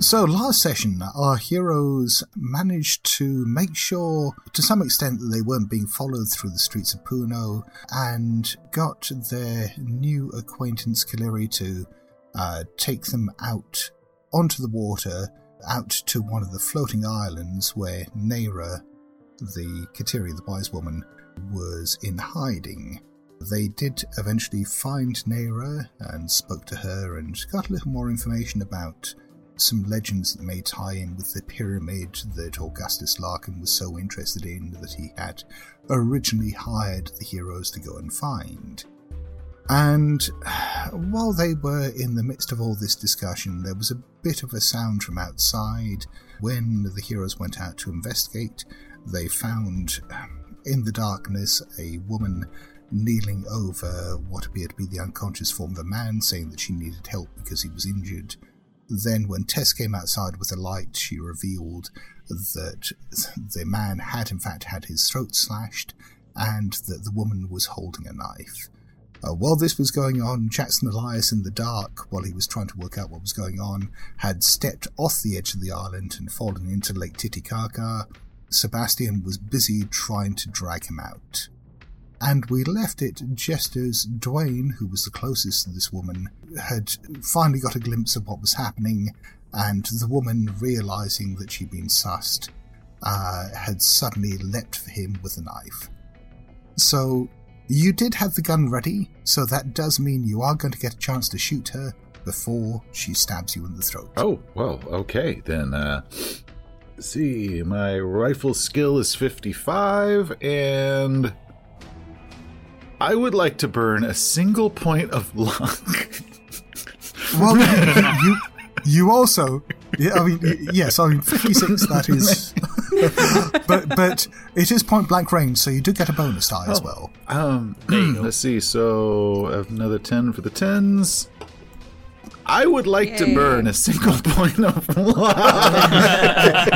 So, last session, our heroes managed to make sure, to some extent, that they weren't being followed through the streets of Puno and got their new acquaintance Kaleri to uh, take them out onto the water, out to one of the floating islands where Nera, the Kateri, the wise woman, was in hiding. They did eventually find Nera and spoke to her and got a little more information about some legends that may tie in with the pyramid that Augustus Larkin was so interested in that he had originally hired the heroes to go and find. And while they were in the midst of all this discussion, there was a bit of a sound from outside. When the heroes went out to investigate, they found um, in the darkness a woman kneeling over what appeared to be the unconscious form of a man, saying that she needed help because he was injured. Then, when Tess came outside with a light, she revealed that the man had, in fact, had his throat slashed and that the woman was holding a knife. Uh, while this was going on, Jackson Elias, in the dark, while he was trying to work out what was going on, had stepped off the edge of the island and fallen into Lake Titicaca. Sebastian was busy trying to drag him out. And we left it just as Dwayne, who was the closest to this woman, had finally got a glimpse of what was happening, and the woman, realizing that she'd been sussed, uh, had suddenly leapt for him with a knife. So you did have the gun ready, so that does mean you are going to get a chance to shoot her before she stabs you in the throat. Oh, well, okay. Then, uh, see, my rifle skill is 55, and I would like to burn a single point of luck. Well, you you also, yeah, I mean, yes, I mean, fifty six. That is, but but it is point blank range, so you do get a bonus die as well. Um, let's see. So I have another ten for the tens. I would like to burn a single point of luck.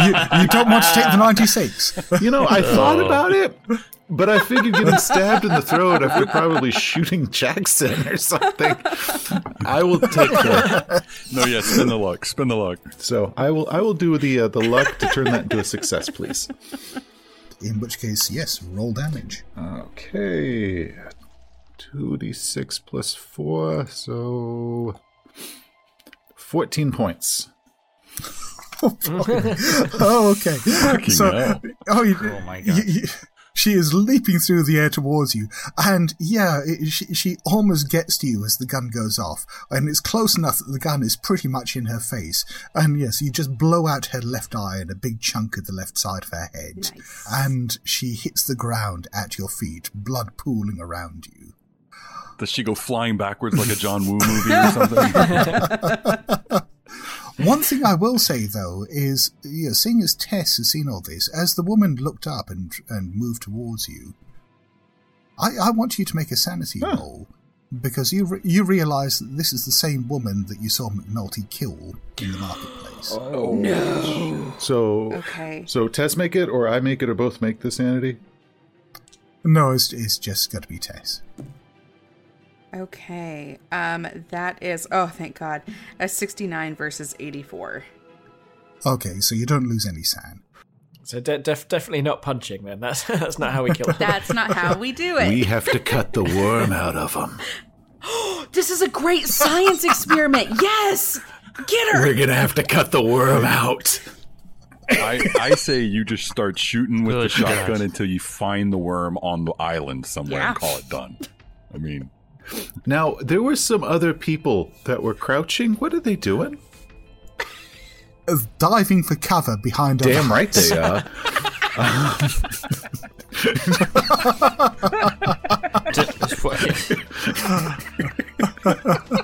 You, you don't want to take the ninety six. You know, I thought about it, but I figured getting stabbed in the throat after probably shooting Jackson or something. I will take that. No, yeah, spin the luck. Spin the luck. So I will. I will do the uh, the luck to turn that into a success, please. In which case, yes, roll damage. Okay, two d six plus four, so fourteen points. Oh, okay. so, hell. oh, you, Oh my you- God. you- she is leaping through the air towards you, and yeah, it, she, she almost gets to you as the gun goes off, and it's close enough that the gun is pretty much in her face. And yes, you just blow out her left eye and a big chunk of the left side of her head, Nice. and she hits the ground at your feet, blood pooling around you. Does she go flying backwards like a John Woo movie or something? One thing I will say though is, you know, seeing as Tess has seen all this, as the woman looked up and and moved towards you, I, I want you to make a sanity roll because you re- you realise that this is the same woman that you saw McNulty kill in the marketplace. Oh no! So Okay. So Tess make it, or I make it, or both make the sanity. No, it's, it's just got to be Tess. Okay. Um, that is. Oh, thank God. A sixty-nine versus eighty-four. Okay, so you don't lose any sand. So de- def- definitely not punching. Then that's that's not how we kill them. That's not how we do it. We have to cut the worm out of them. This is a great science experiment. Yes, get her. We're gonna have to cut the worm out. I, I say you just start shooting with the shotgun God. until you find the worm on the island somewhere Yeah. and call it done. I mean, Now there were some other people that were crouching. What are they doing? Diving for cover behind a Damn right they are.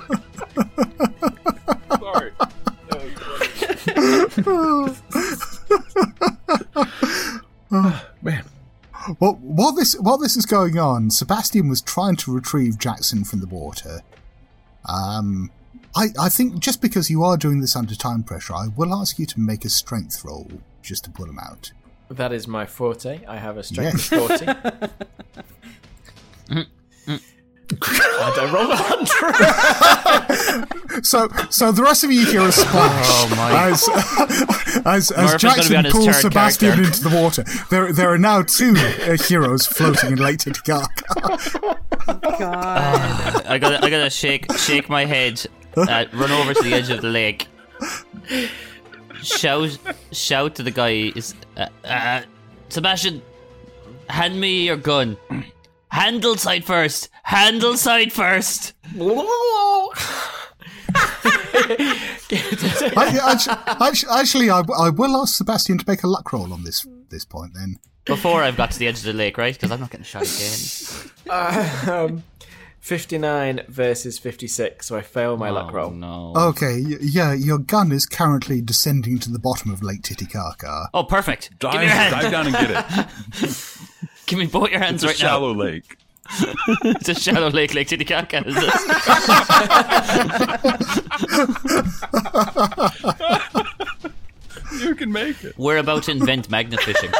this while this is going on, Sebastian was trying to retrieve Jackson from the water. Um, I I think just because you are doing this under time pressure, I will ask you to make a strength roll just to pull him out. That is my forte. I have a strength Yes. of forty. I don't roll a hundred. So, so the rest of you hear a splash Oh, my. as as, as Murphy's gonna be Jackson pulls Sebastian character. into the water. There, there are now two uh, heroes floating in Lake Titicaca. God. I gotta, I gotta shake, shake my head, uh, run over to the edge of the lake, shout, shout to the guy. Is uh, uh, Sebastian, hand me your gun. Handle side first. Handle side first. I, actually, actually, actually I, I will ask Sebastian to make a luck roll on this this point. Then Before I've got to the edge of the lake, right? Because I'm not getting shot again. um, 59 versus 56, so I fail my luck Oh, roll. No. okay, yeah, your gun is currently descending to the bottom of Lake Titicaca. Oh, perfect. Dive, Give me your hand. dive down and get it. Give me both your hands It's a right shallow lake. It's a shallow lake, Lake Titicaca. Is it? You can make it. We're about to invent magnet fishing.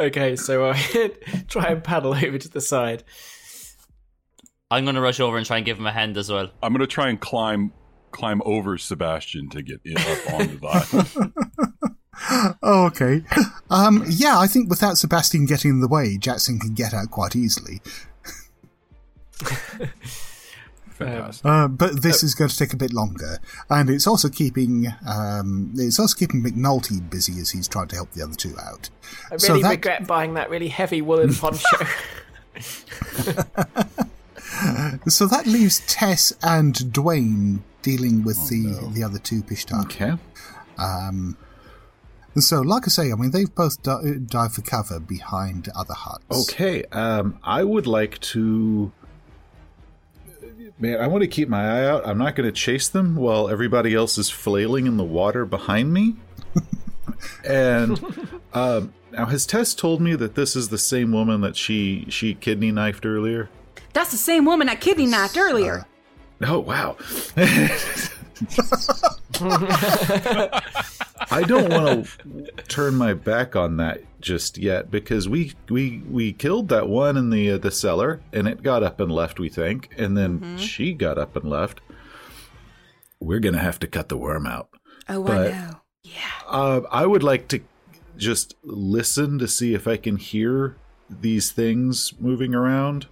Okay, so I try and paddle over to the side. I'm gonna rush over and try and give him a hand as well. I'm gonna try and climb climb over Sebastian to get in, up onto that. Oh, okay. Um, yeah, I think without Sebastian getting in the way, Jackson can get out quite easily. Uh, but this is going to take a bit longer, and it's also keeping um, it's also keeping McNulty busy as he's trying to help the other two out. I really So that- regret buying that really heavy woolen poncho. So that leaves Tess and Dwayne dealing with the the other two Pishtar. Okay. And so, like I say, I mean they've both di- dived for cover behind other huts. Okay. Um, I would like to. Man, I want to keep my eye out. I'm not going to chase them while everybody else is flailing in the water behind me. and um, now, has Tess told me that this is the same woman that she she kidney knifed earlier? That's the same woman I kidney knifed earlier. Oh wow! I don't want to turn my back on that just yet because we we we killed that one in the uh, the cellar and it got up and left. We think, and then she got up and left. We're gonna have to cut the worm out. oh, but- I know. Yeah. Uh, I would like to just listen to see if I can hear these things moving around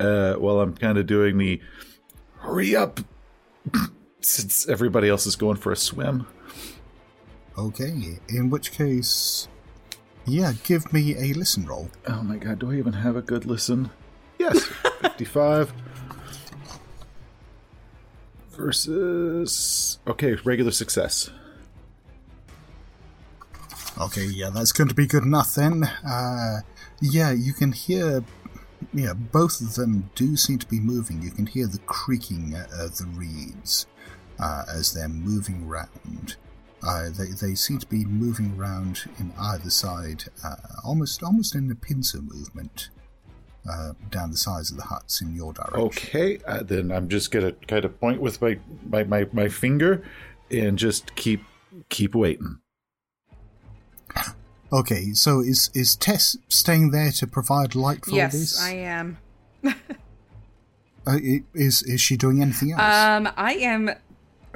uh, while I'm kind of doing the hurry up since everybody else is going for a swim. Okay, in which case, yeah, give me a listen roll. Oh my god, do I even have a good listen? Yes, 55 versus. Okay, regular success. Okay, yeah, that's going to be good enough then. Uh, yeah, you can hear. Yeah, both of them do seem to be moving. You can hear the creaking of the reeds uh, as they're moving round. Uh, they, they seem to be moving around in either side, uh, almost almost in a pincer movement uh, down the sides of the huts in your direction. Okay, uh, then I'm just gonna kind of point with my, my, my, my finger and just keep keep waiting. Okay, so is is Tess staying there to provide light for Yes, this? I am. Uh, is is she doing anything else? Um, I am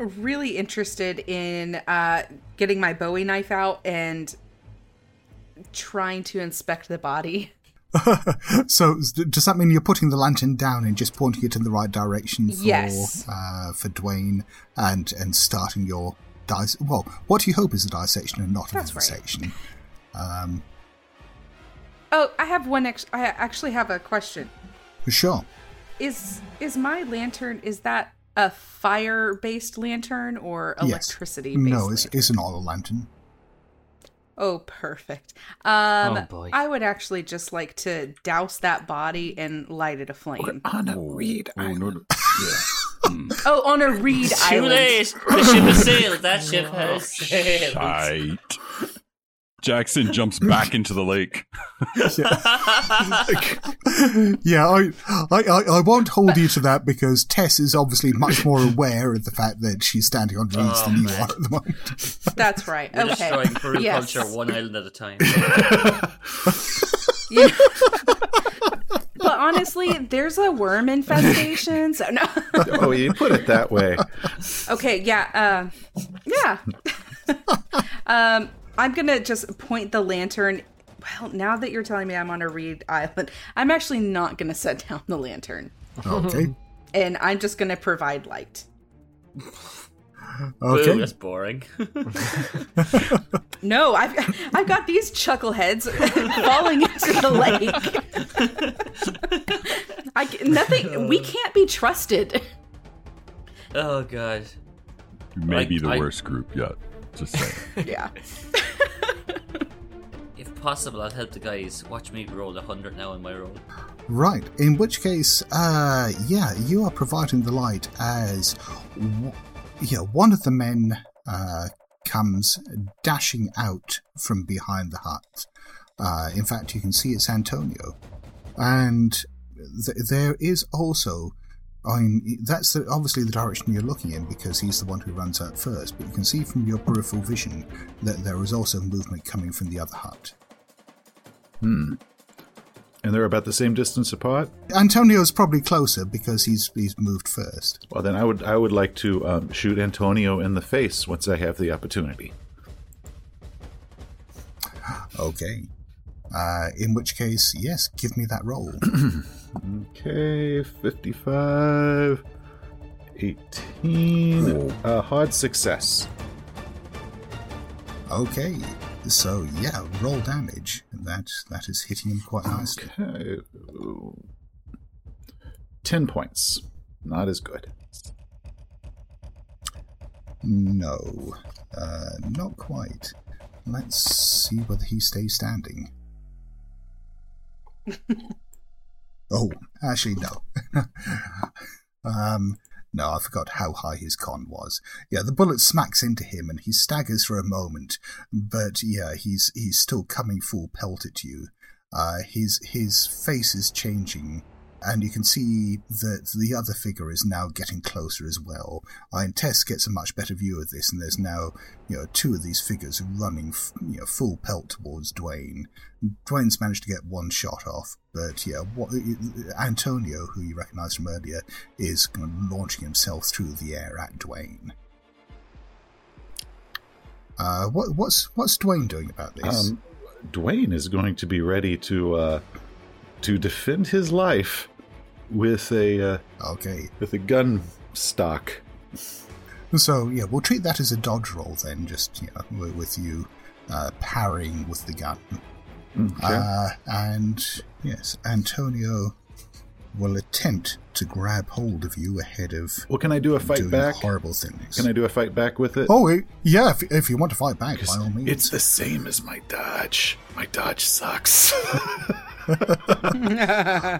really interested in uh, getting my Bowie knife out and trying to inspect the body. so does that mean you're putting the lantern down and just pointing it in the right direction for Yes. uh, for Dwayne and and starting your dice? Well, what do you hope is a dissection and not a That's right. vivisection? Oh, I have one. Ex- I actually have a question. Sure. Is is my lantern? Is that a fire based lantern or electricity Yes. No, it's, it's an oil lantern. Oh, perfect. Um, Oh, boy. I would actually just like to douse that body and light it aflame. On a reed Oh, no, no. Yeah. Oh, on a reed Too island. late. The ship has sailed. That ship has sailed. Shite. Jackson jumps back into the lake. Yeah, I, I, I, I won't hold you to that because Tess is obviously much more aware of the fact that she's standing on reeds Oh, than you man. are at the moment. That's right. We're okay. destroying Peru yes. culture one island at a time. You- honestly, there's a worm infestation. So no. oh, you put it that way. Okay, yeah, uh, yeah. um, I'm gonna just point the lantern. Well, now that you're telling me I'm on a reed island, I'm actually not gonna set down the lantern, Okay. and I'm just gonna provide light. Boo, Okay. that's boring. No, I've I've got these chuckleheads falling into the lake. I nothing. We can't be trusted. oh god. You may I- be the I- worst group yet. Just saying. Yeah. If possible, I'll help the guys. Watch me roll a hundred now in my roll. Right. In which case, uh, yeah, you are providing the light as, w- yeah, one of the men uh, comes dashing out from behind the hut. Uh, in fact, you can see it's Antonio, and th- there is also. I mean, that's the, obviously the direction you're looking in because he's the one who runs out first. But you can see from your peripheral vision that there is also movement coming from the other hut. Hmm. And they're about the same distance apart. Antonio's probably closer because he's he's moved first. Well, then I would I would like to um, shoot Antonio in the face once I have the opportunity. Okay. Uh, in which case, yes, give me that roll. Okay, 55, 18, a hard success. okay. So yeah, roll damage. That that is hitting him quite nicely. Okay. 10 points. Not as good. No, uh, not quite. Let's see whether he stays standing. oh, actually, no. um, no, I forgot how high his con was. Yeah, the bullet smacks into him and he staggers for a moment, but yeah, he's he's still coming full pelt at you. Uh, his his face is changing, and you can see that the other figure is now getting closer as well. Uh, and Tess gets a much better view of this, and there's now you know two of these figures running f- you know full pelt towards Dwayne. Dwayne's managed to get one shot off, but yeah, what, Antonio, who you recognise from earlier, is kind of launching himself through the air at Dwayne. Uh, what, what's what's Dwayne doing about this? Um, Dwayne is going to be ready to uh, to defend his life with a uh, okay, with a gun stock. So yeah, we'll treat that as a dodge roll then, just you know, with you uh, parrying with the gun. Okay. Uh, and yes, Antonio will attempt to grab hold of you ahead of well, can I do a fight doing back? horrible things. Can I do a fight back with it? Oh eh, yeah, if, if you want to fight back, by all means. It's the same as my dodge. My dodge sucks.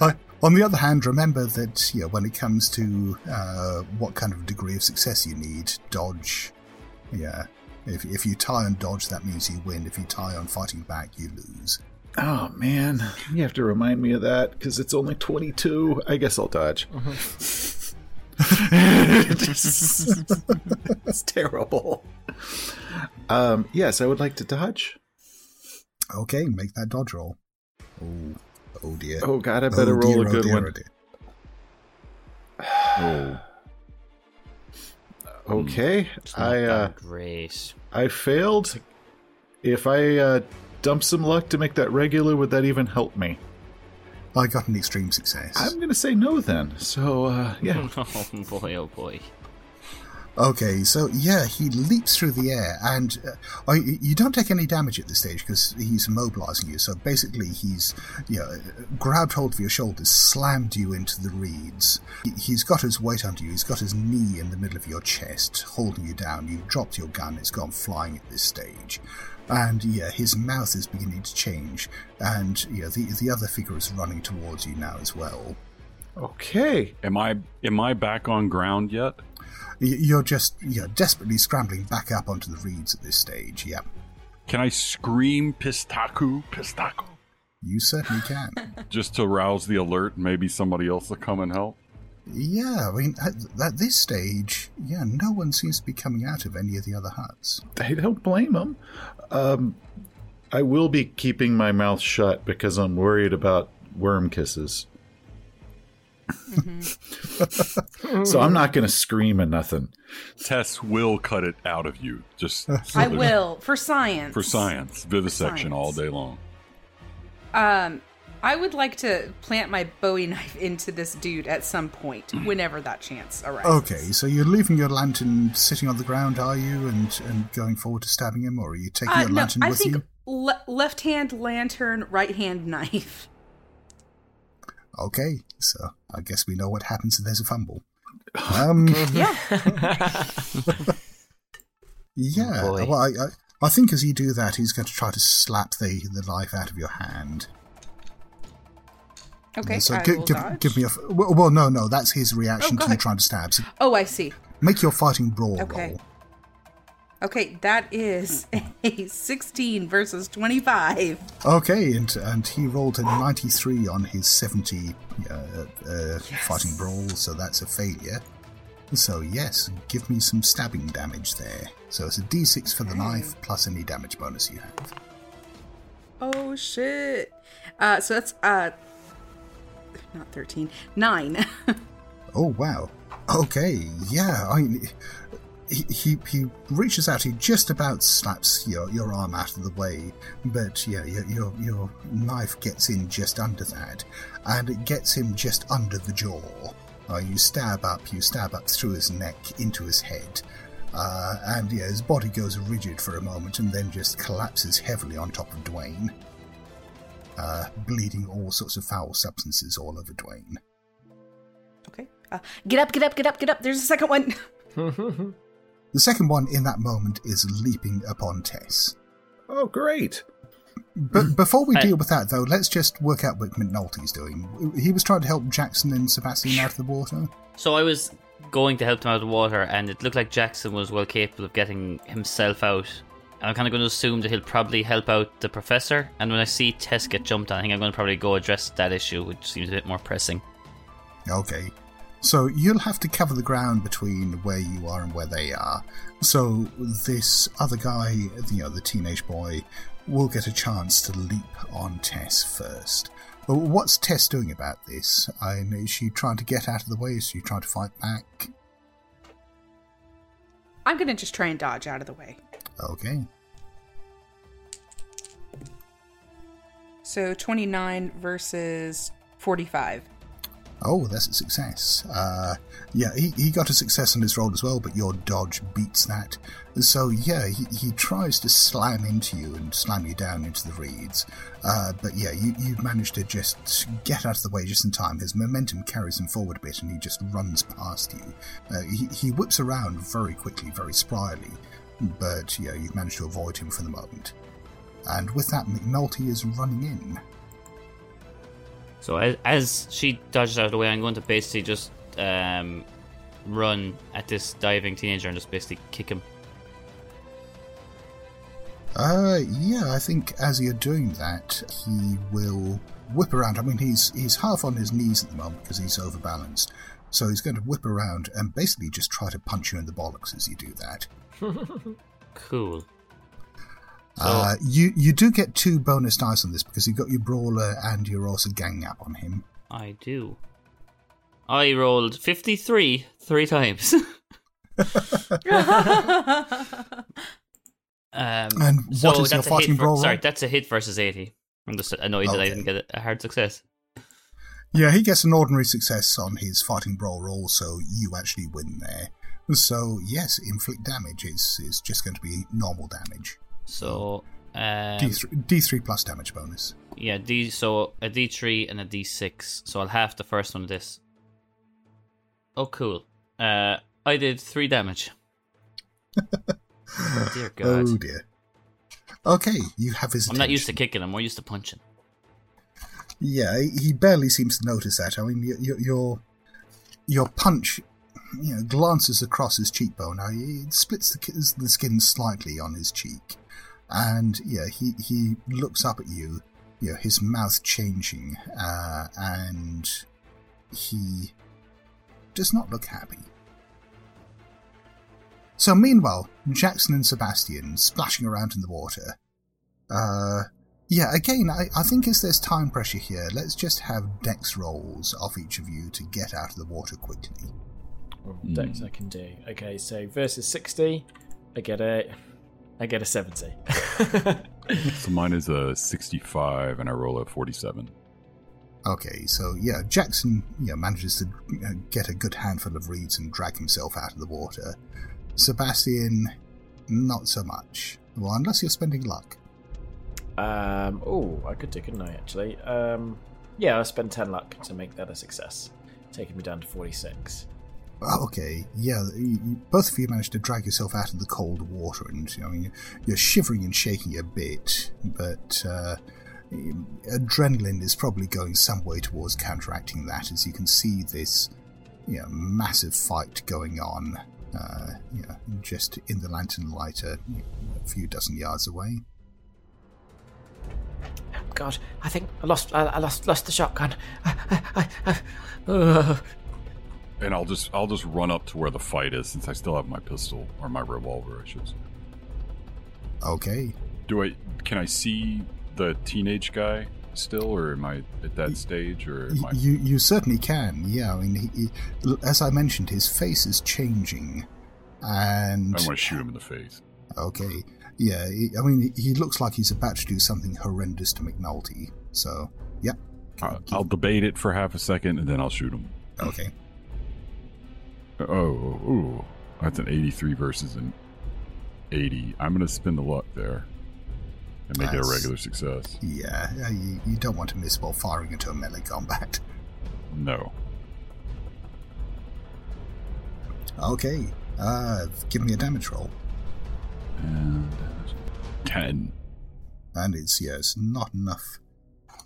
Uh, on the other hand, remember that you know, when it comes to uh, what kind of degree of success you need, dodge. Yeah, if if you tie on dodge, that means you win. If you tie on fighting back, you lose. oh man, you have to remind me of that because it's only twenty-two. I guess I'll dodge. it's terrible. Um, yes, I would like to dodge. Okay, make that dodge roll. Oh, oh dear. Oh god, I better Oh roll dear, a oh good dear, one. oh dear. Oh, Okay, I uh, great. I failed. If I uh, dump some luck to make that regular, would that even help me? I got an extreme success. I'm gonna say no then. So uh, yeah, Oh boy, oh boy. Okay, so yeah, he leaps through the air, and uh, you don't take any damage at this stage because he's immobilizing you. So basically, he's you know, grabbed hold of your shoulders, slammed you into the reeds. He- He's got his weight under you. He's got his knee in the middle of your chest, holding you down. You've dropped your gun. It's gone flying at this stage. And yeah, his mouth is beginning to change, and yeah, the the other figure is running towards you now as well. okay. am I am I back on ground yet? Y- You're just you're desperately scrambling back up onto the reeds at this stage. Yeah. Can I scream pishtaco, pishtaco, You certainly can. just to rouse the alert? Maybe somebody else will come and help. yeah, I mean, at, at this stage, yeah, no one seems to be coming out of any of the other huts. I don't blame them. Um, I will be keeping my mouth shut because I'm worried about worm kisses. so I'm not going to scream and nothing. Tess will cut it out of you. Just so I will for science. for science, vivisection Science. all day long. Um, I would like to plant my Bowie knife into this dude at some point, whenever that chance arises. Okay, so you're leaving your lantern sitting on the ground, are you, and and going forward to stabbing him, or are you taking Uh, your no, lantern I with think you? le- left hand lantern, right hand knife. Okay, so I guess we know what happens if there's a fumble. Um, Yeah. yeah. boy. well, I, I, I think as you do that, he's going to try to slap the the knife out of your hand. Okay. so I gi- will give, dodge. give me a. f- Well, well, no, no, that's his reaction Oh, to you trying to stab. So Oh, I see. make your fighting brawl Okay. roll. Okay, that is a 16 versus 25. Okay, and and he rolled a 93 on his 70 uh, uh, fighting brawl, so that's a failure. So yes, give me some stabbing damage there. So it's a d6 for the knife plus any damage bonus you have. Oh shit. Uh so that's uh not 13. 9. Oh wow. Okay, yeah. I he, he he reaches out. He just about slaps your your arm out of the way, but yeah, your your, your knife gets in just under that, and it gets him just under the jaw. Uh, you stab up, you stab up through his neck into his head, uh, and yeah, his body goes rigid for a moment, and then just collapses heavily on top of Dwayne, uh, bleeding all sorts of foul substances all over Dwayne. okay. Uh, get up, get up, get up, get up. There's a second one. The second one in that moment is leaping upon Tess. Oh, great. But mm. before we Hey. deal with that, though, let's just work out what McNulty's doing. He was trying to help Jackson and Sebastian out of the water. So I was going to help them out of the water, and it looked like Jackson was well capable of getting himself out. And I'm kind of going to assume that he'll probably help out the professor. And when I see Tess get jumped on, I think I'm going to probably go address that issue, which seems a bit more pressing. Okay. So you'll have to cover the ground between where you are and where they are. So this other guy, you know, the teenage boy, will get a chance to leap on Tess first. But what's Tess doing about this? I mean, is she trying to get out of the way? Is she trying to fight back? I'm going to just try and dodge out of the way. Okay. So 29 versus 45. Oh, that's a success. Uh, yeah, he, he got a success on his roll as well, but your dodge beats that. So, yeah, he, he tries to slam into you and slam you down into the reeds. Uh, but yeah, you, you managed to just get out of the way just in time. His momentum carries him forward a bit and he just runs past you. Uh, he, he whips around very quickly, very spryly, but yeah, you've managed to avoid him for the moment. And with that, McNulty is running in. So as, as she dodges out of the way, I'm going to basically just um, run at this diving teenager and just basically kick him. Uh, yeah, I think as you're doing that, he will whip around. I mean, he's he's half on his knees at the moment because he's overbalanced. So he's going to whip around and basically just try to punch you in the bollocks as you do that. Cool. So, Uh, you you do get two bonus dice on this because you've got your brawler and you're also gang up on him. I do. I rolled 53 three times. um, And so what is your fighting brawl Sorry, that's a hit versus 80. I'm just annoyed that I didn't get a hard success. Yeah, he gets an ordinary success on his fighting brawl roll, so you actually win there. So yes, inflict damage is is just going to be normal damage. So, um, D3, D3 plus damage bonus. yeah, D. So a D3 and a D6. So I'll have the first one of this. Oh, cool. Uh, I did three damage. oh, Dear God. Oh dear. Okay, you have his. I'm not used to attention. kicking. I'm more used to punching. Yeah, he barely seems to notice that. I mean, your your your, your punch, you know, glances across his cheekbone. Now it splits the, the skin slightly on his cheek, and yeah, he he looks up at you. You know, his mouth changing, uh, and he does not look happy. So meanwhile, Jackson and Sebastian splashing around in the water. Uh, Yeah, again, I, I think as there's time pressure here, let's just have dex rolls off each of you to get out of the water quickly. Well, Dex I can do. Okay, so versus sixty, I get a, I get a 70. so mine is a 65 and I roll a 47. Okay, so yeah, Jackson yeah, manages to uh, get a good handful of reeds and drag himself out of the water. Sebastian, not so much. Well, unless you're spending luck. Um, oh, I could do, couldn't I, actually? Um, yeah, I'll spend 10 luck to make that a success, taking me down to 46. Okay, yeah, you, both of you managed to drag yourself out of the cold water, and know, you- you're shivering and shaking a bit, but uh, adrenaline is probably going some way towards counteracting that, as you can see this you know, massive fight going on, uh, you know, just in the lantern light a, a few dozen yards away. God, I think I lost. I, I lost lost the shotgun. I, I, I, Ugh. And I'll just I'll just run up to where the fight is since I still have my pistol or my revolver, I should say. Okay, Do I can I see the teenage guy still, or am I at that stage, or am I? You you certainly can. Yeah, I mean, he, he, as I mentioned, his face is changing, and I want to shoot him in the face. okay, yeah. He, I mean, he looks like he's about to do something horrendous to McNulty. So, yeah, I- I'll debate it for half a second and then I'll shoot him. okay. Oh, ooh, that's an 83 versus an 80. I'm gonna spin the luck there and make it a regular success. Yeah, you, you don't want to miss while firing into a melee combat. No. Okay, uh, give me a damage roll, And 10. and it's yeah, it's not enough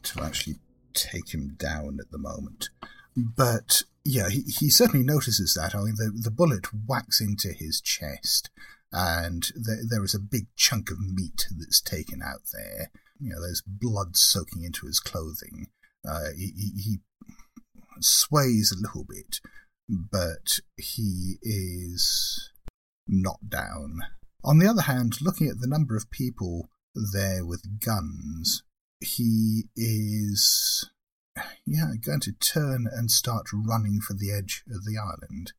to actually take him down at the moment. But yeah, he, he certainly notices that. I mean, the, the bullet whacks into his chest, and there, there is a big chunk of meat that's taken out there. You know, there's blood soaking into his clothing. Uh, he, he, he sways a little bit, but he is not down. On the other hand, looking at the number of people there with guns, he is yeah, I'm going to turn and start running for the edge of the island.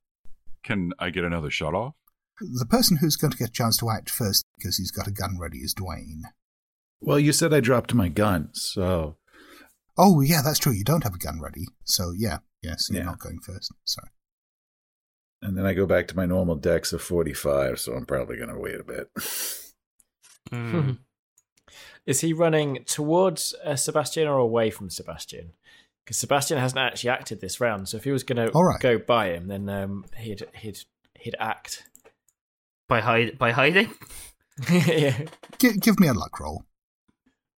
Can I get another shot off? The person who's going to get a chance to act first because he's got a gun ready is Dwayne. Well, you said I dropped my gun, so Oh, yeah, that's true. You don't have a gun ready. So, yeah, yes, you're Yeah. not going first. Sorry. and then I go back to my normal dex of 45, so I'm probably going to wait a bit. Hmm. Is he running towards uh, Sebastian or away from Sebastian? Because Sebastian hasn't actually acted this round, so if he was going to go by him, then um, he'd he'd he'd act. By hide by hiding? yeah. G- give me a luck roll.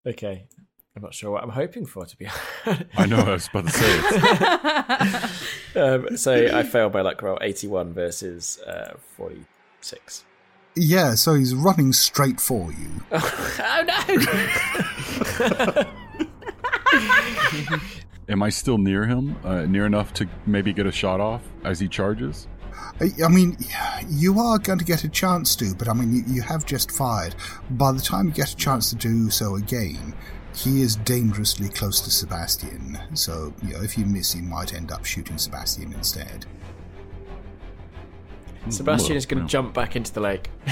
Okay. I'm not sure what I'm hoping for, to be honest. I know, I was about to say it. um, so I failed by luck roll 81 versus uh, 46. Yeah, so he's running straight for you. oh no! Am I still near him? Uh, near enough to maybe get a shot off as he charges? I I mean, you are going to get a chance to, but I mean, you, you have just fired. By the time you get a chance to do so again, he is dangerously close to Sebastian. So, you know, if you miss, you might end up shooting Sebastian instead. Sebastian is going to jump back into the lake.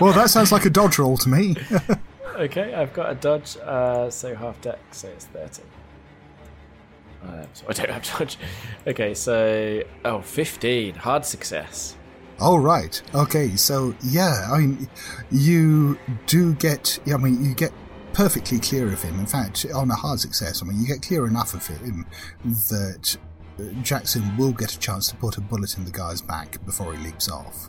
well, that sounds like a dodge roll to me. okay, I've got a dodge, uh, so half deck, so it's 30. Uh, so I don't have dodge. Okay, so. Oh, 15. Hard success. All right. Okay. So yeah, I mean, you do get. I mean, you get perfectly clear of him. In fact, on a hard success, I mean, you get clear enough of him that Jackson will get a chance to put a bullet in the guy's back before he leaps off.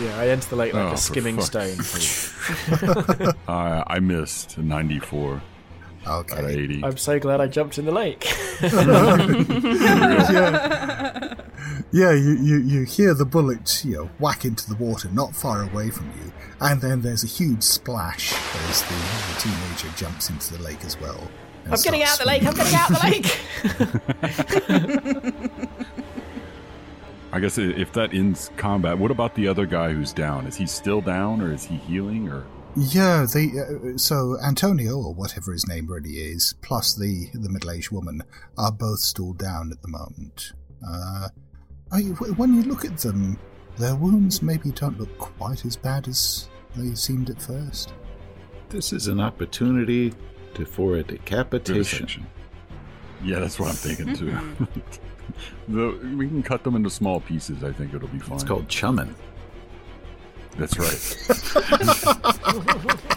Yeah, I enter the lake like Oh, a skimming fuck's stone. Uh, I missed 94 out of Okay. 80. I'm so glad I jumped in the lake. yeah. Yeah, you, you, you hear the bullet, you know, whack into the water not far away from you, and then there's a huge splash as the, the teenager jumps into the lake as well. And I'm getting out of the lake. I'm getting out of the lake. I guess if that ends combat, what about the other guy who's down? Is he still down, or is he healing, or Yeah, they. Uh, so Antonio, or whatever his name really is, plus the the middle aged woman, are both still down at the moment. Uh, I, when you look at them, their wounds maybe don't look quite as bad as they seemed at first. This is an opportunity to, for a decapitation. Yeah, that's what I'm thinking too. the, we can cut them into small pieces. I think it'll be fine. It's called chumming. That's right.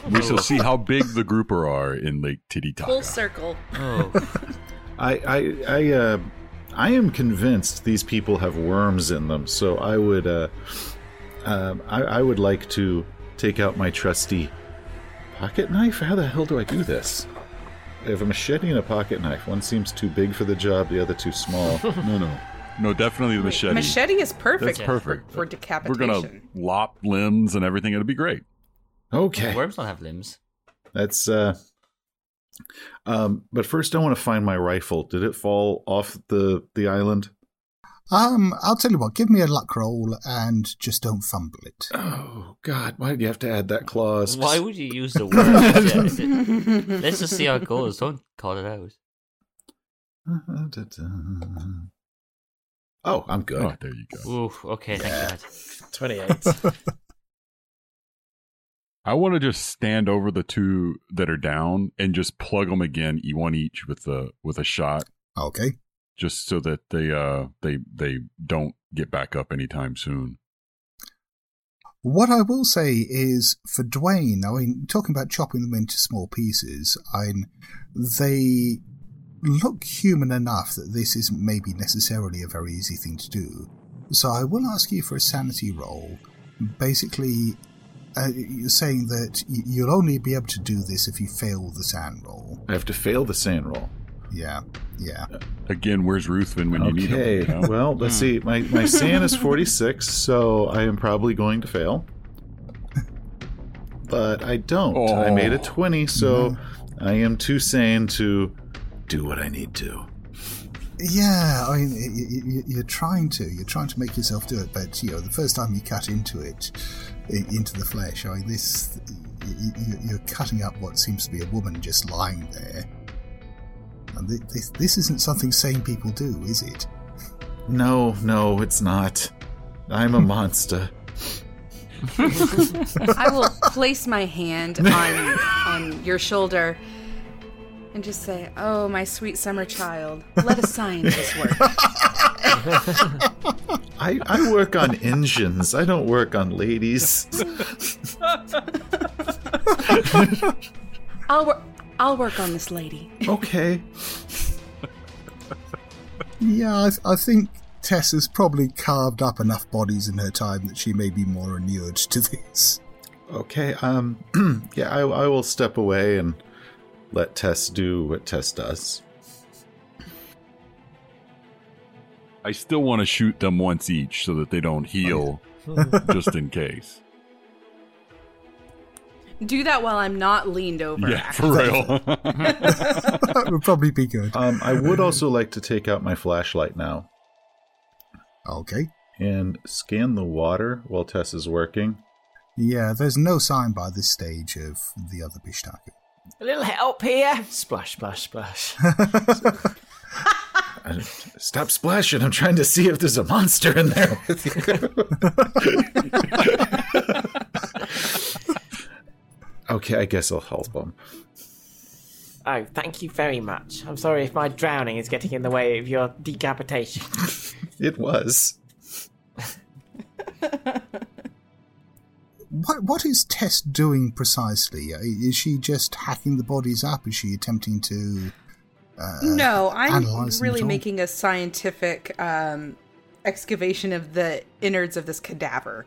we shall see how big the grouper are in Lake Titicaca. Full circle. Oh, I, I, I, uh, I am convinced these people have worms in them. So I would, uh, um, I, I would like to take out my trusty pocket knife. How the hell do I do this? I have a machete and a pocket knife. One seems too big for the job, the other too small. No, no, no. Definitely the machete. Machete is perfect. That's perfect. for, for We're gonna lop limbs and everything. It'll be great. Okay. worms don't have limbs. That's uh um but first I want to find my rifle. Did it fall off the the island? Um, I'll tell you what. Give me a luck roll and just don't fumble it. Oh god, why do you have to add that clause? Why would you use the worms? Yeah, Let's just see how it goes. Don't call it out. Oh, I'm good. Oh, there you go. Oof. Okay, thank God. 28. I want to just stand over the two that are down and just plug them again, e- one each with the with a shot, Okay. Just so that they uh they they don't get back up anytime soon. What I will say is for Dwayne, I mean, talking about chopping them into small pieces, I mean, they look human enough that this isn't maybe necessarily a very easy thing to do. So I will ask you for a sanity roll. Basically, uh, saying that you'll only be able to do this if you fail the sand roll. I have to fail the sand roll. Yeah, yeah. Again, where's Ruthven when you need Okay. him? you know? Well, let's see. Hmm. My my sand is 46, so I am probably going to fail. But I don't. I oh. made a Oh. 20, so hmm. I am too sane to do what I need to. Yeah, I mean, y- y- y- you're trying to, you're trying to make yourself do it, but you know, the first time you cut into it, into the flesh, I mean, this, y- y- you're cutting up what seems to be a woman just lying there, and thi- this, this isn't something sane people do, is it? No, no, it's not. I'm a monster. I will place my hand on on your shoulder and just say, "Oh, my sweet summer child, let a scientist work." I, I work on engines. I don't work on ladies. I'll work. I'll work on this lady. Okay. Yeah, I, th- I think Tess has probably carved up enough bodies in her time that she may be more inured to this. Okay. Um. yeah, I, I will step away and let Tess do what Tess does. I still want to shoot them once each so that they don't heal, just in case. Do that while I'm not leaned over. Yeah, for real. that would probably be good. Um. I would also like to take out my flashlight now Okay. and scan the water while Tess is working. Yeah, there's no sign by this stage of the other Pishtaco. A little help here. Splash, splash, splash. Stop splashing! I'm trying to see if there's a monster in there with you. Okay, I guess I'll help him. Oh, thank you very much. I'm sorry if my drowning is getting in the way of your decapitation. It was. What what is Tess doing precisely? Uh, Is she just hacking the bodies up? Is she attempting to? Uh, No, I'm really making a scientific um, excavation of the innards of this cadaver.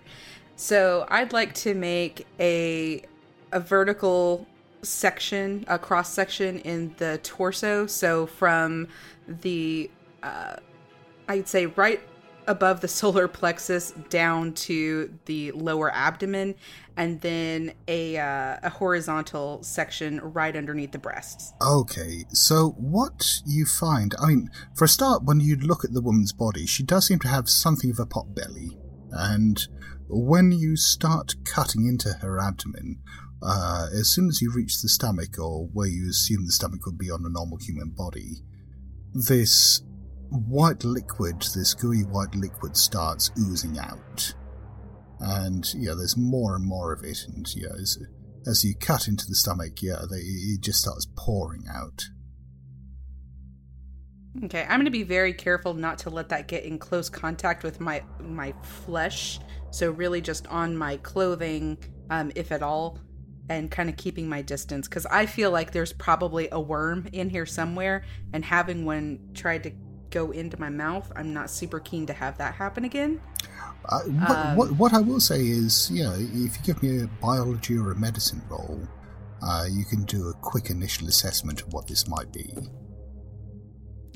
So I'd like to make a a vertical section, a cross section in the torso. So from the, uh, I'd say right above the solar plexus down to the lower abdomen, and then a uh, a horizontal section right underneath the breasts. Okay, so what you find, I mean, for a start, when you look at the woman's body, she does seem to have something of a pot belly. And when you start cutting into her abdomen, uh, as soon as you reach the stomach, or where you assume the stomach would be on a normal human body, this white liquid, this gooey white liquid, starts oozing out. And, yeah, there's more and more of it, and, yeah, as, as you cut into the stomach, yeah, they, it just starts pouring out. Okay, I'm going to be very careful not to let that get in close contact with my my flesh. So really, just on my clothing, um, if at all, and kind of keeping my distance because I feel like there's probably a worm in here somewhere, and having one try to go into my mouth, I'm not super keen to have that happen again. Uh, what, what, what I will say is, yeah, if you give me a biology or a medicine roll, uh, you can do a quick initial assessment of what this might be.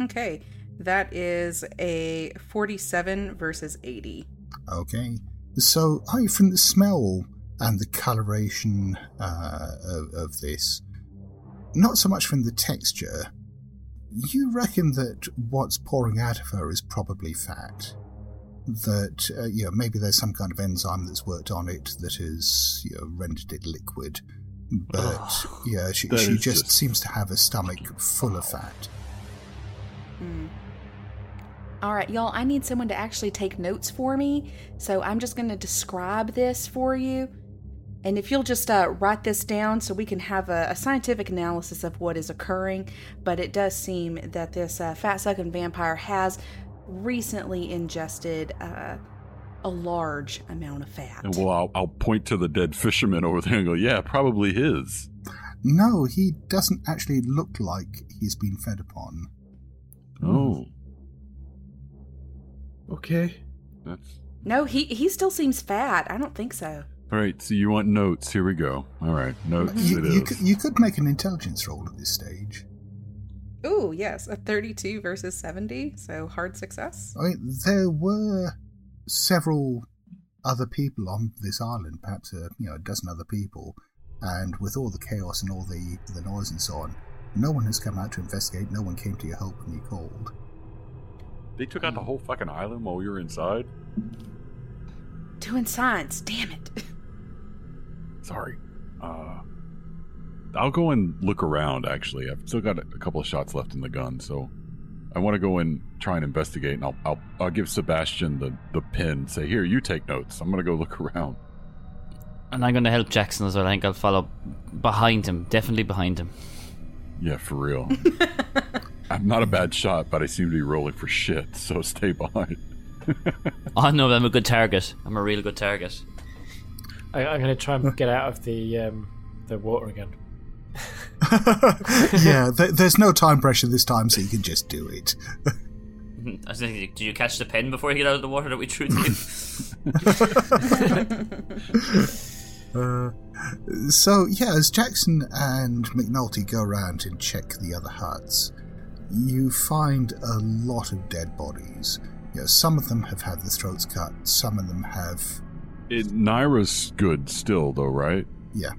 Okay, that is a 47 versus 80. Okay, so I, from the smell and the coloration uh, of, of this, not so much from the texture, you reckon that what's pouring out of her is probably fat. That uh, you know maybe there's some kind of enzyme that's worked on it that has you know, rendered it liquid, but yeah, she, she just, just- seems to have a stomach full of fat. All right, y'all, I need someone to actually take notes for me. So I'm just going to describe this for you. And if you'll just uh, write this down so we can have a, a scientific analysis of what is occurring. But it does seem that this uh, fat sucking vampire has recently ingested uh, a large amount of fat. And well, I'll, I'll point to the dead fisherman over there and go, yeah, probably his. No, he doesn't actually look like he's been fed upon. Oh, Okay. that's No, he, he still seems fat. I don't think so. All right. So you want notes? Here we go. All right, notes You, it you, is. could, you could make an intelligence roll at this stage. Ooh, yes, a 32 versus 70, so hard success. I mean, there were several other people on this island, perhaps a you know a dozen other people, and with all the chaos and all the the noise and so on, no one has come out to investigate. No one came to your help when you called. They took out the mm. whole fucking island while you were inside. Doing science, damn it. Sorry. Uh, I'll go and look around. Actually, I've still got a a couple of shots left in the gun, so I want to go and try and investigate. And I'll I'll, I'll give Sebastian the the pin. Say, here, you take notes. I'm gonna go look around. And I'm going to help Jackson as well. I think I'll follow behind him, definitely behind him. Yeah, for real. I'm not a bad shot, but I seem to be rolling for shit. So stay behind. Oh no, I'm a good target. I'm a real good target. I, I'm going to try and get out of the um, the water again. yeah, th- there's no time pressure this time, so you can just do it. I was thinking, did you catch the pen before you get out of the water that we threw to you? Uh, so yeah, as Jackson and McNulty go around and check the other huts, you find a lot of dead bodies. You know, some of them have had the throats cut. Some of them have, It, Naira's good still, though, right? yeah.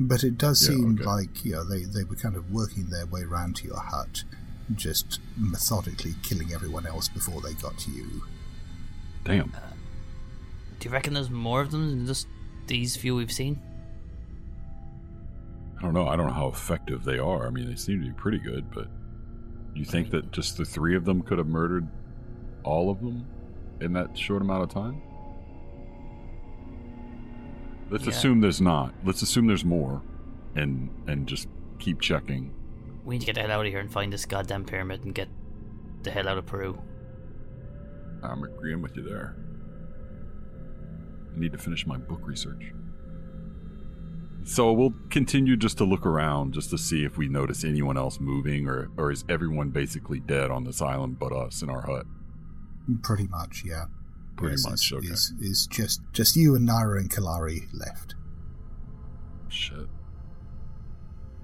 But it does Yeah, seem okay. like you know they they were kind of working their way around to your hut, just methodically killing everyone else before they got to you. Damn. Uh, do you reckon there's more of them than just these few we've seen? I don't know. I don't know how effective they are. I mean, they seem to be pretty good, but you think that just the three of them could have murdered all of them in that short amount of time? Let's Yeah. assume there's not. Let's assume there's more, and and just keep checking. We need to get the hell out of here and find this goddamn pyramid and get the hell out of Peru. I'm agreeing with you there. I need to finish my book research. So we'll continue just to look around, just to see if we notice anyone else moving, or or is everyone basically dead on this island but us in our hut? Pretty much, yeah. Pretty much, is, okay. Is, is just just you and Naira and Kalari left. Shit.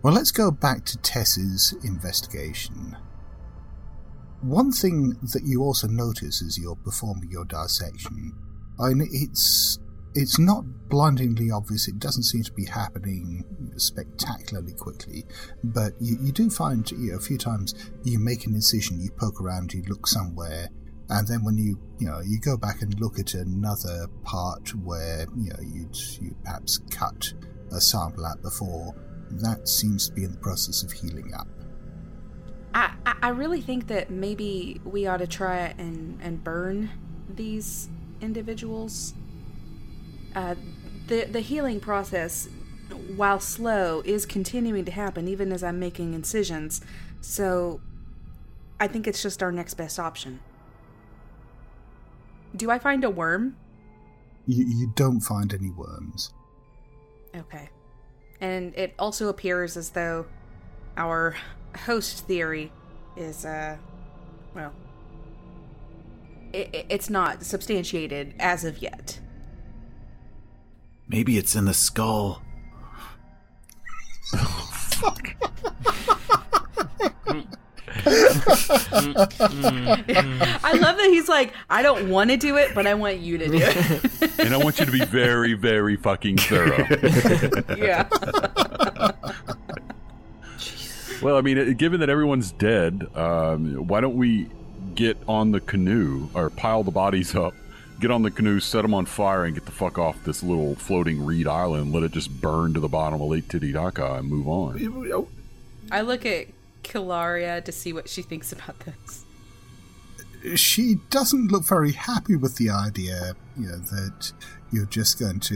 Well, let's go back to Tess's investigation. one thing that you also notice as you're performing your dissection, I mean, it's it's not blindingly obvious. It doesn't seem to be happening spectacularly quickly, but you, you do find you know, a few times you make an incision, you poke around, you look somewhere, and then when you you know you go back and look at another part where you know you'd you perhaps cut a sample out before, that seems to be in the process of healing up. I, I really think that maybe we ought to try and, and burn these individuals. Uh, the the healing process, while slow, is continuing to happen even as I'm making incisions. So, I think it's just our next best option. Do I find a worm? You, you don't find any worms. Okay. And it also appears as though our host theory is, uh, well, i it's not substantiated as of yet. Maybe it's in the skull. I love that he's like, I don't want to do it, but I want you to do it. and I want you to be very, very fucking thorough. yeah. Well, I mean, uh, given that everyone's dead, um, why don't we get on the canoe or pile the bodies up, get on the canoe, set them on fire, and get the fuck off this little floating reed island? Let it just burn to the bottom of Lake Titicaca and move on. I look at Kilaria to see what she thinks about this. She doesn't look very happy with the idea, you know, that you're just going to,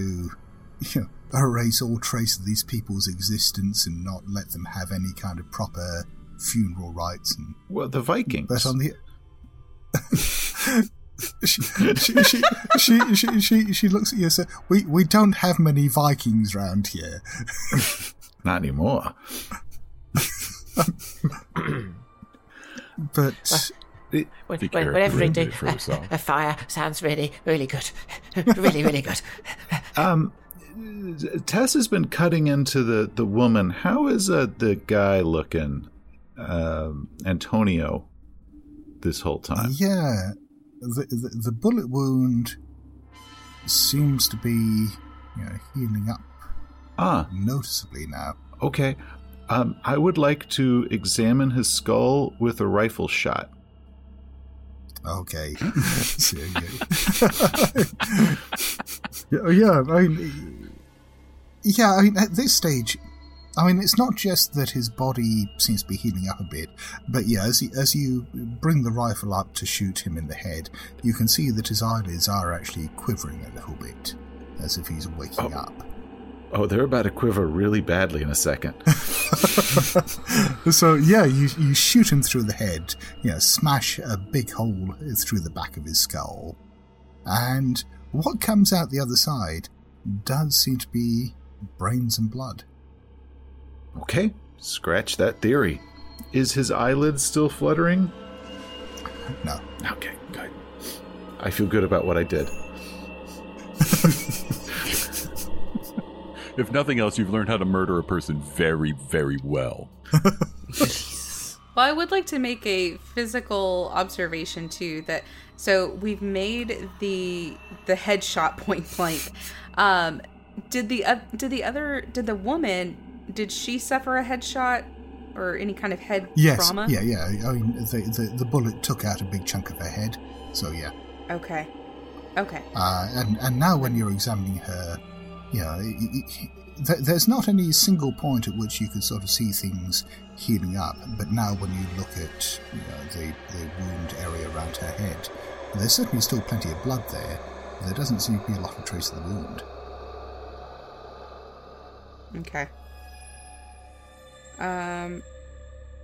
you know, erase all trace of these people's existence and not let them have any kind of proper funeral rites. And Well, the Vikings. but on the she, she, she, she, she, she, she looks at you and says, we, we don't have many Vikings round here. Not anymore. But When, think when- Eric whenever we do a, a fire, sounds really, really good. really, really good. Um, Tess has been cutting into the, the woman. How is uh, the guy looking, um, Antonio, this whole time? yeah, the, the, the bullet wound seems to be you know, healing up Ah, noticeably now. okay. Um, I would like to examine his skull with a rifle shot. Okay. Yeah. yeah, yeah, I mean, yeah, I mean, at this stage, I mean, it's not just that his body seems to be healing up a bit, but yeah, as, he, as you bring the rifle up to shoot him in the head, you can see that his eyelids are actually quivering a little bit, as if he's waking Oh. up. Oh, they're about to quiver really badly in a second. so yeah, you you shoot him through the head, you know, smash a big hole through the back of his skull, and what comes out the other side does seem to be brains and blood. Okay, scratch that theory. Is his eyelids still fluttering? No, Okay, good. I feel good about what I did. If nothing else, you've learned how to murder a person very, very well. Well, I would like to make a physical observation too. That so we've made the the headshot point blank. Um, did the uh, did the other did the woman did she suffer a headshot or any kind of head yes, trauma? yeah, yeah. I mean, the, the the bullet took out a big chunk of her head, so yeah. Okay. Okay. Uh, and and now when you're examining her, you know, y- y- there's not any single point at which you could sort of see things healing up. But now when you look at you know, the the wound area around her head, there's certainly still plenty of blood there. There doesn't seem to be a lot of trace of the wound. Okay. Um,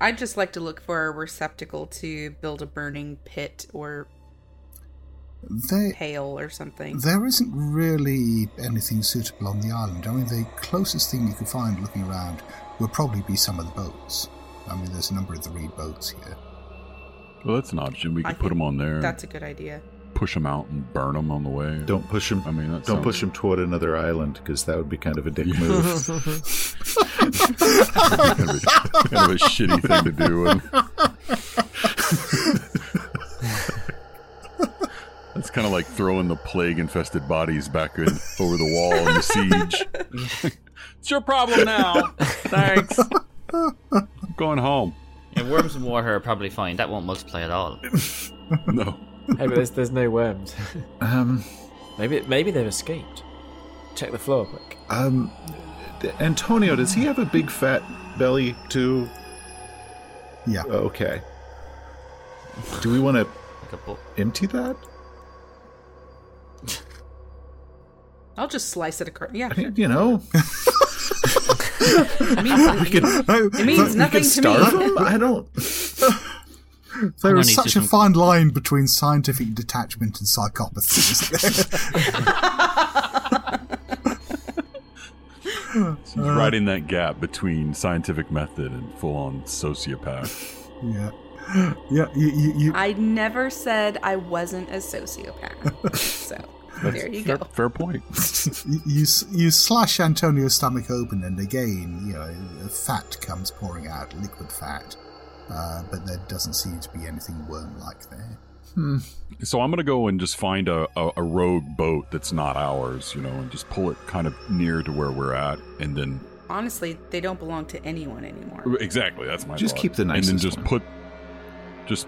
I'd just like to look for a receptacle to build a burning pit or There, pail or something. there isn't really anything suitable on the island. I mean, the closest thing you could find looking around would probably be some of the boats. I mean, there's a number of the reed boats here. Well, that's an option. We I could put them on there, That's a good idea. push them out, and burn them on the way. Don't push them. I mean, that don't sounds- push them toward another island because that would be kind of a dick move. kind, of a, kind of a shitty thing to do. And It's kind of like throwing the plague-infested bodies back in over the wall in the siege. it's your problem now. Thanks. I'm going home. Yeah, worms and water are probably fine. That won't multiply at all. No. Hey, but there's there's no worms. Um, maybe maybe they've escaped. Check the floor quick. um, Antonio, does he have a big fat belly too? Yeah. Okay. Do we want to Like empty that? I'll just slice it across. Yeah, I mean, you know, it means, we could. it means nothing to me. I don't. There on, is he's such a fine line between scientific detachment and psychopathy. isn't there? He's right in that gap between scientific method and full-on sociopath. yeah. Yeah, you, you, you, I never said I wasn't a sociopath. so there you fair, go. fair point. you, you you slash Antonio's stomach open, and again, you know, fat comes pouring out, liquid fat. Uh, but there doesn't seem to be anything worm-like there. So I'm gonna go and just find a, a, a rogue boat that's not ours, you know, and just pull it kind of near to where we're at, and then Honestly, they don't belong to anyone anymore. exactly that's my Just thought. keep the and then just one. put just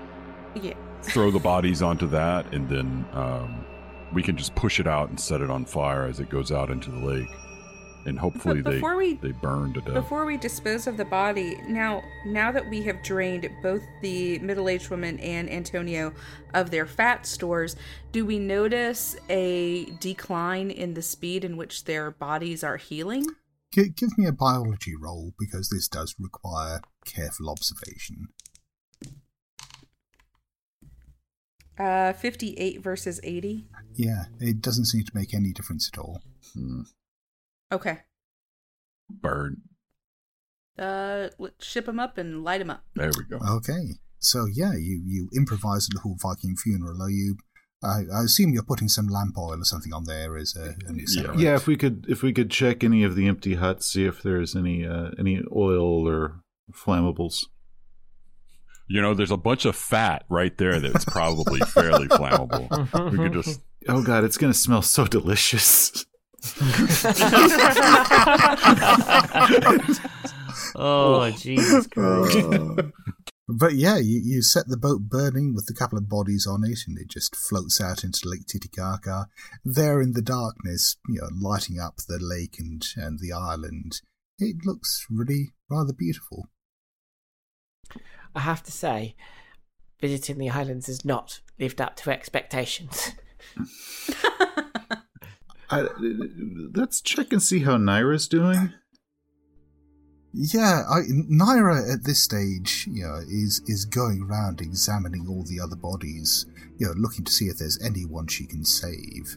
Yeah. throw the bodies onto that, and then um, we can just push it out and set it on fire as it goes out into the lake, and hopefully But they we- they burn to death. Before we dispose of the body, now now that we have drained both the middle-aged woman and Antonio of their fat stores, do we notice a decline in the speed in which their bodies are healing? G- give me a biology roll because this does require careful observation. Uh, 58 versus 80. Yeah, it doesn't seem to make any difference at all. Okay. burn. Uh, let's ship them up and light them up. There we go. Okay, so yeah, you you improvise a little Viking funeral. Are you? I, I assume you're putting some lamp oil or something on there as a, an. Yeah, if we could, if we could check any of the empty huts, see if there's any uh, any oil or flammables. You know, there's a bunch of fat right there that's probably fairly flammable. We could just Oh god, it's gonna smell so delicious. Oh, Jesus uh, Christ. But yeah, you, you set the boat burning with a couple of bodies on it, and it just floats out into Lake Titicaca. There in the darkness, you know, lighting up the lake and, and the island. It looks really rather beautiful. I have to say, visiting the islands has not lived up to expectations. I, let's check and see how Naira's doing. Yeah, I, Naira at this stage, you know, is is going around examining all the other bodies, you know, looking to see if there's anyone she can save.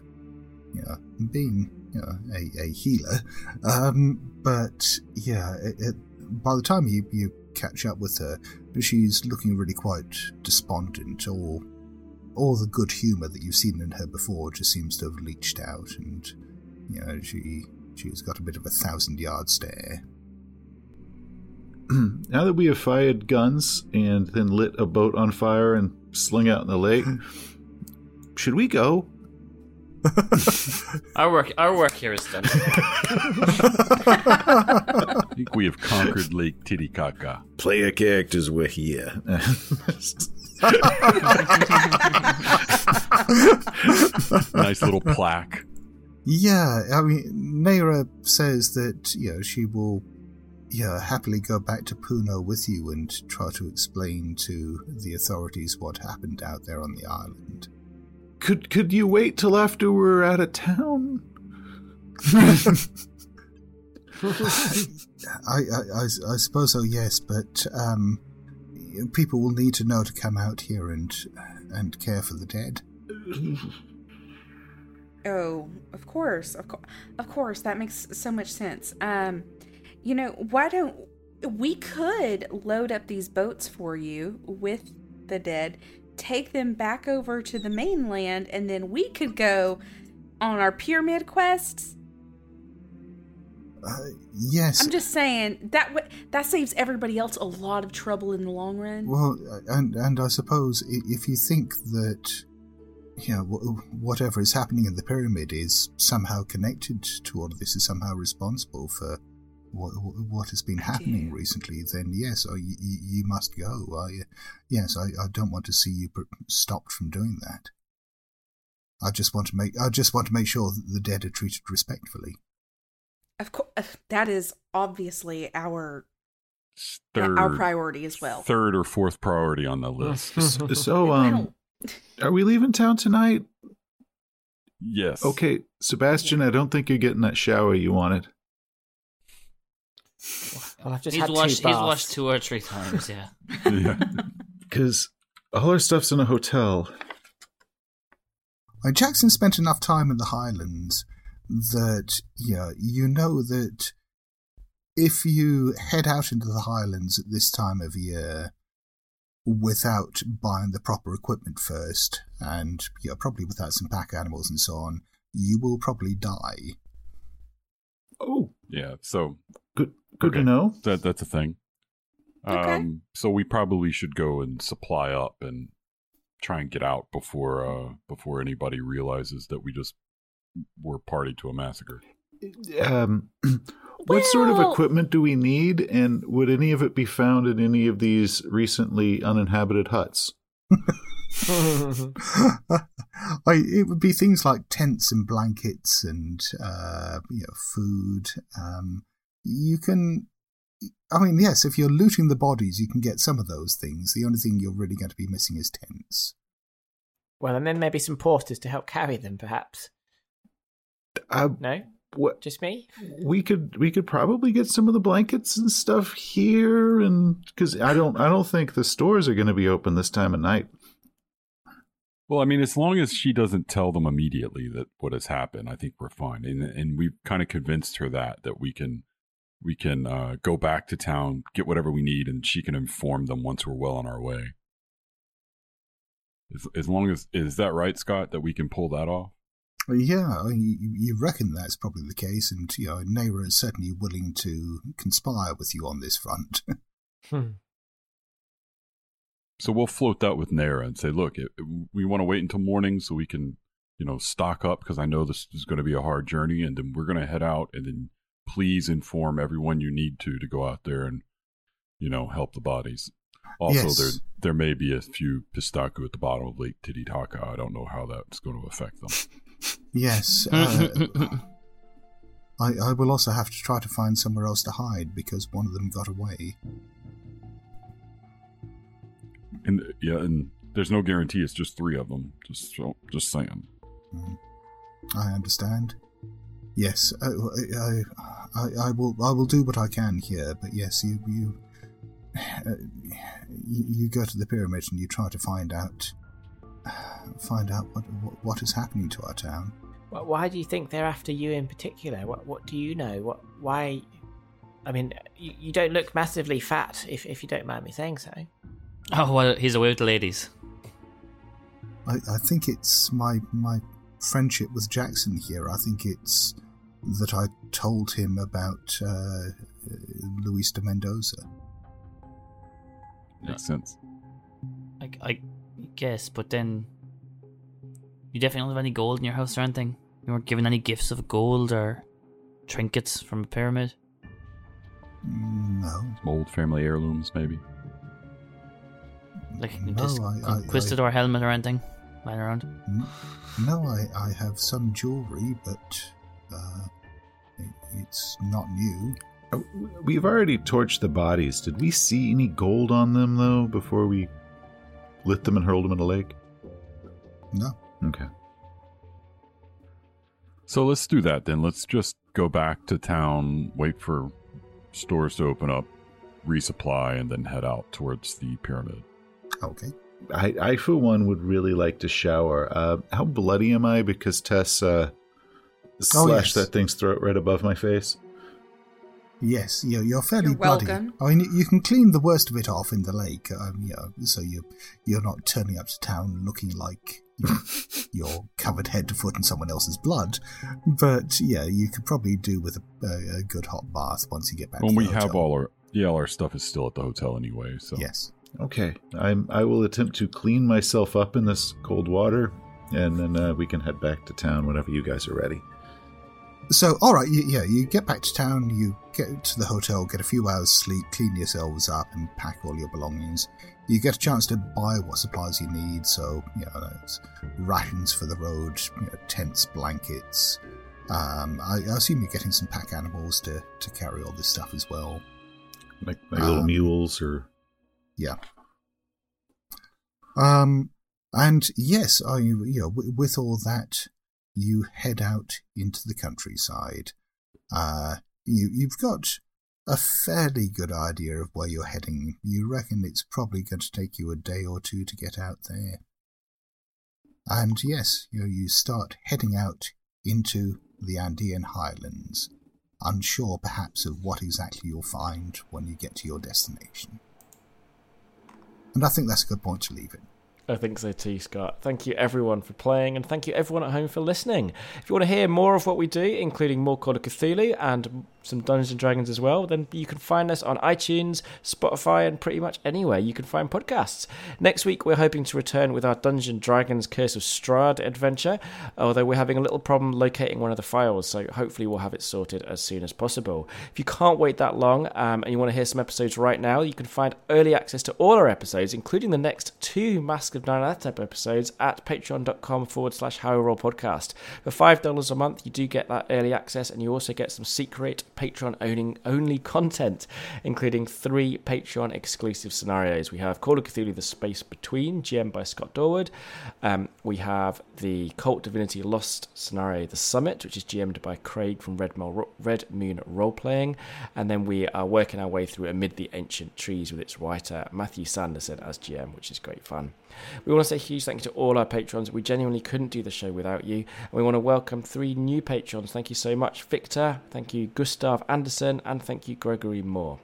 You know, being you know a, a healer, um, but yeah, it, it, by the time you you catch up with her, but she's looking really quite despondent. All all the good humour that you've seen in her before just seems to have leached out, and you know she she's got a bit of a thousand yard stare. now that we have fired guns and then lit a boat on fire and slung out in the lake, should we go? Our work, our work here is done. I think we have conquered Lake Titicaca. Player characters were here. Nice little plaque. Yeah, I mean, Naira says that you know she will, yeah, happily go back to Puno with you and try to explain to the authorities what happened out there on the island. could could you wait till after we're out of town? I, I, I, suppose so, yes, but um, people will need to know to come out here and and care for the dead. Oh, of course, of course, of course. That makes so much sense. Um, you know, why don't we could load up these boats for you with the dead, take them back over to the mainland, and then we could go on our pyramid quests. Uh, yes. I'm just saying that w- that saves everybody else a lot of trouble in the long run. Well, and and I suppose if you think that you know, whatever is happening in the pyramid is somehow connected to all of this, is somehow responsible for what, what has been happening recently, then yes, you, you must go. I, yes, I, I don't want to see you stopped from doing that. I just want to make I just want to make sure that the dead are treated respectfully. Of course, that is obviously our Third, our priority as well. third or fourth priority on the list. So, um, are we leaving town tonight? yes. Okay, Sebastian, I don't think you're getting that shower you wanted. Well, I've just He's had washed. two He's washed two or three times. Yeah. yeah. Because all our stuff's in a hotel. Uh, Jackson spent enough time in the Highlands that yeah, you know that if you head out into the Highlands at this time of year without buying the proper equipment first, and yeah, probably without some pack animals and so on, you will probably die. Oh, Yeah. So good. Good Okay. to know. that that's a thing. Okay. Um, so we probably should go and supply up and try and get out before uh before anybody realizes that we just were party to a massacre. Um, what sort of equipment do we need, and would any of it be found in any of these recently uninhabited huts? I, it would be things like tents and blankets and uh, you know, food. Um, you can, I mean, yes, if you're looting the bodies, you can get some of those things. The only thing you're really going to be missing is tents. well, and then maybe some porters to help carry them, perhaps. Uh, No, what just me. we could we could probably get some of the blankets and stuff here, and because I don't I don't think the stores are going to be open this time of night. Well, I mean, as long as she doesn't tell them immediately that what has happened, I think we're fine. And and we've kind of convinced her that that we can we can uh, go back to town, get whatever we need, and she can inform them once we're well on our way. As, as long as is that right, Scott? That we can pull that off. Well, yeah, you, you reckon that's probably the case, and you know, Naira is certainly willing to conspire with you on this front. Hmm. So we'll float that with Naira and say, look, it, we want to wait until morning so we can, you know, stock up because I know this is going to be a hard journey, and then we're going to head out, and then please inform everyone you need to to go out there and, you know, help the bodies. Also, Yes. there there may be a few pishtaco at the bottom of Lake Titicaca. I don't know how that's going to affect them. yes, uh, I, I will also have to try to find somewhere else to hide because one of them got away. And yeah, and there's no guarantee it's just three of them. Just so, just saying. Mm. I understand. Yes, I, I, I, I will. I will do what I can here. But yes, you, you, uh, you, you go to the pyramid and you try to find out, find out what what, what is happening to our town. Why do you think they're after you in particular? What What do you know? What Why? I mean, you, you don't look massively fat, if if you don't mind me saying so. Oh well, he's away with the ladies. I, I think it's my my friendship with Jackson here. I think it's that I told him about uh, Luis de Mendoza. Makes sense. I, I guess, but then you definitely don't have any gold in your house or anything. You weren't given any gifts of gold or trinkets from a pyramid. No, Some old family heirlooms, maybe. Like No, this I- I- conquistador helmet or anything lying around. No, I, I have some jewelry, but uh, it, it's not new. Uh, We've already torched the bodies. Did we see any gold on them though before we lit them and hurled them in a lake? No. Okay. So let's do that then. Let's just go back to town, wait for stores to open up, resupply, and then head out towards the pyramid. Okay. I, I for one would really like to shower. Uh, how bloody am I? Because Tess uh, slashed yes. that thing's throat right above my face. Yes, you're, you're fairly You're bloody. welcome. I mean, you can clean the worst of it off in the lake, um, you know, so you're, you're not turning up to town looking like you know, you're covered head to foot in someone else's blood. But yeah, you could probably do with a, a, a good hot bath once you get back. When to we the have all our yeah, all our stuff is still at the hotel anyway. So Yes. Okay, I'm. I will attempt to clean myself up in this cold water, and then uh, we can head back to town whenever you guys are ready. So, all right, you, yeah, you get back to town, you get to the hotel, get a few hours sleep, clean yourselves up, and pack all your belongings. You get a chance to buy what supplies you need, so you know, it's rations for the road, you know, tents, blankets. Um, I, I assume you're getting some pack animals to to carry all this stuff as well. Like, like little Um, mules or Yeah. Um, and yes, I you know with all that, you head out into the countryside. Uh, you you've got a fairly good idea of where you're heading. You reckon it's probably going to take you a day or two to get out there. And yes, you know, you start heading out into the Andean highlands, unsure perhaps of what exactly you'll find when you get to your destination. And I think that's a good point to leave it. I think so too, Scott. Thank you everyone for playing, and thank you everyone at home for listening. If you want to hear more of what we do, including more Call of Cthulhu and some Dungeons and Dragons as well, then you can find us on iTunes, Spotify, and pretty much anywhere you can find podcasts. Next week, we're hoping to return with our Dungeons Dragons Curse of Strahd adventure, although we're having a little problem locating one of the files, so hopefully we'll have it sorted as soon as possible. If you can't wait that long um, and you want to hear some episodes right now, you can find early access to all our episodes, including the next two Of Nyarlathotep episodes at patreon.com forward slash How Roll podcast. For $5 a month, you do get that early access and you also get some secret Patreon owning only content, including three Patreon exclusive scenarios. We have Call of Cthulhu The Space Between, GM by Scott Dorward. Um, we have the Kult Divinity Lost scenario, The Summit, which is GM'd by Craig from Red, Mo- Red Moon Role Playing. And then we are working our way through Amid the Ancient Trees with its writer Matthew Sanderson as GM, which is great fun. We want to say a huge thank you to all our patrons. We genuinely couldn't do the show without you. And we want to welcome three new patrons. Thank you so much, Victor. Thank you, Gustav Anderson. And thank you, Gregory Moore.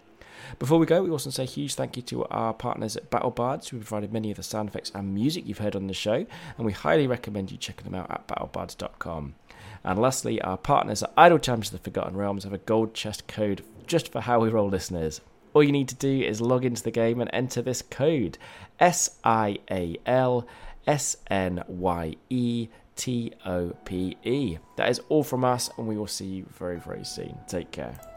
Before we go, we also say a huge thank you to our partners at BattleBards, who provided many of the sound effects and music you've heard on the show, and we highly recommend you checking them out at battlebards.com. And lastly, our partners at Idle Champions of the Forgotten Realms have a gold chest code just for how we roll listeners. All you need to do is log into the game and enter this code S I A L S N Y E T O P E. That is all from us, and we will see you very, very soon. Take care.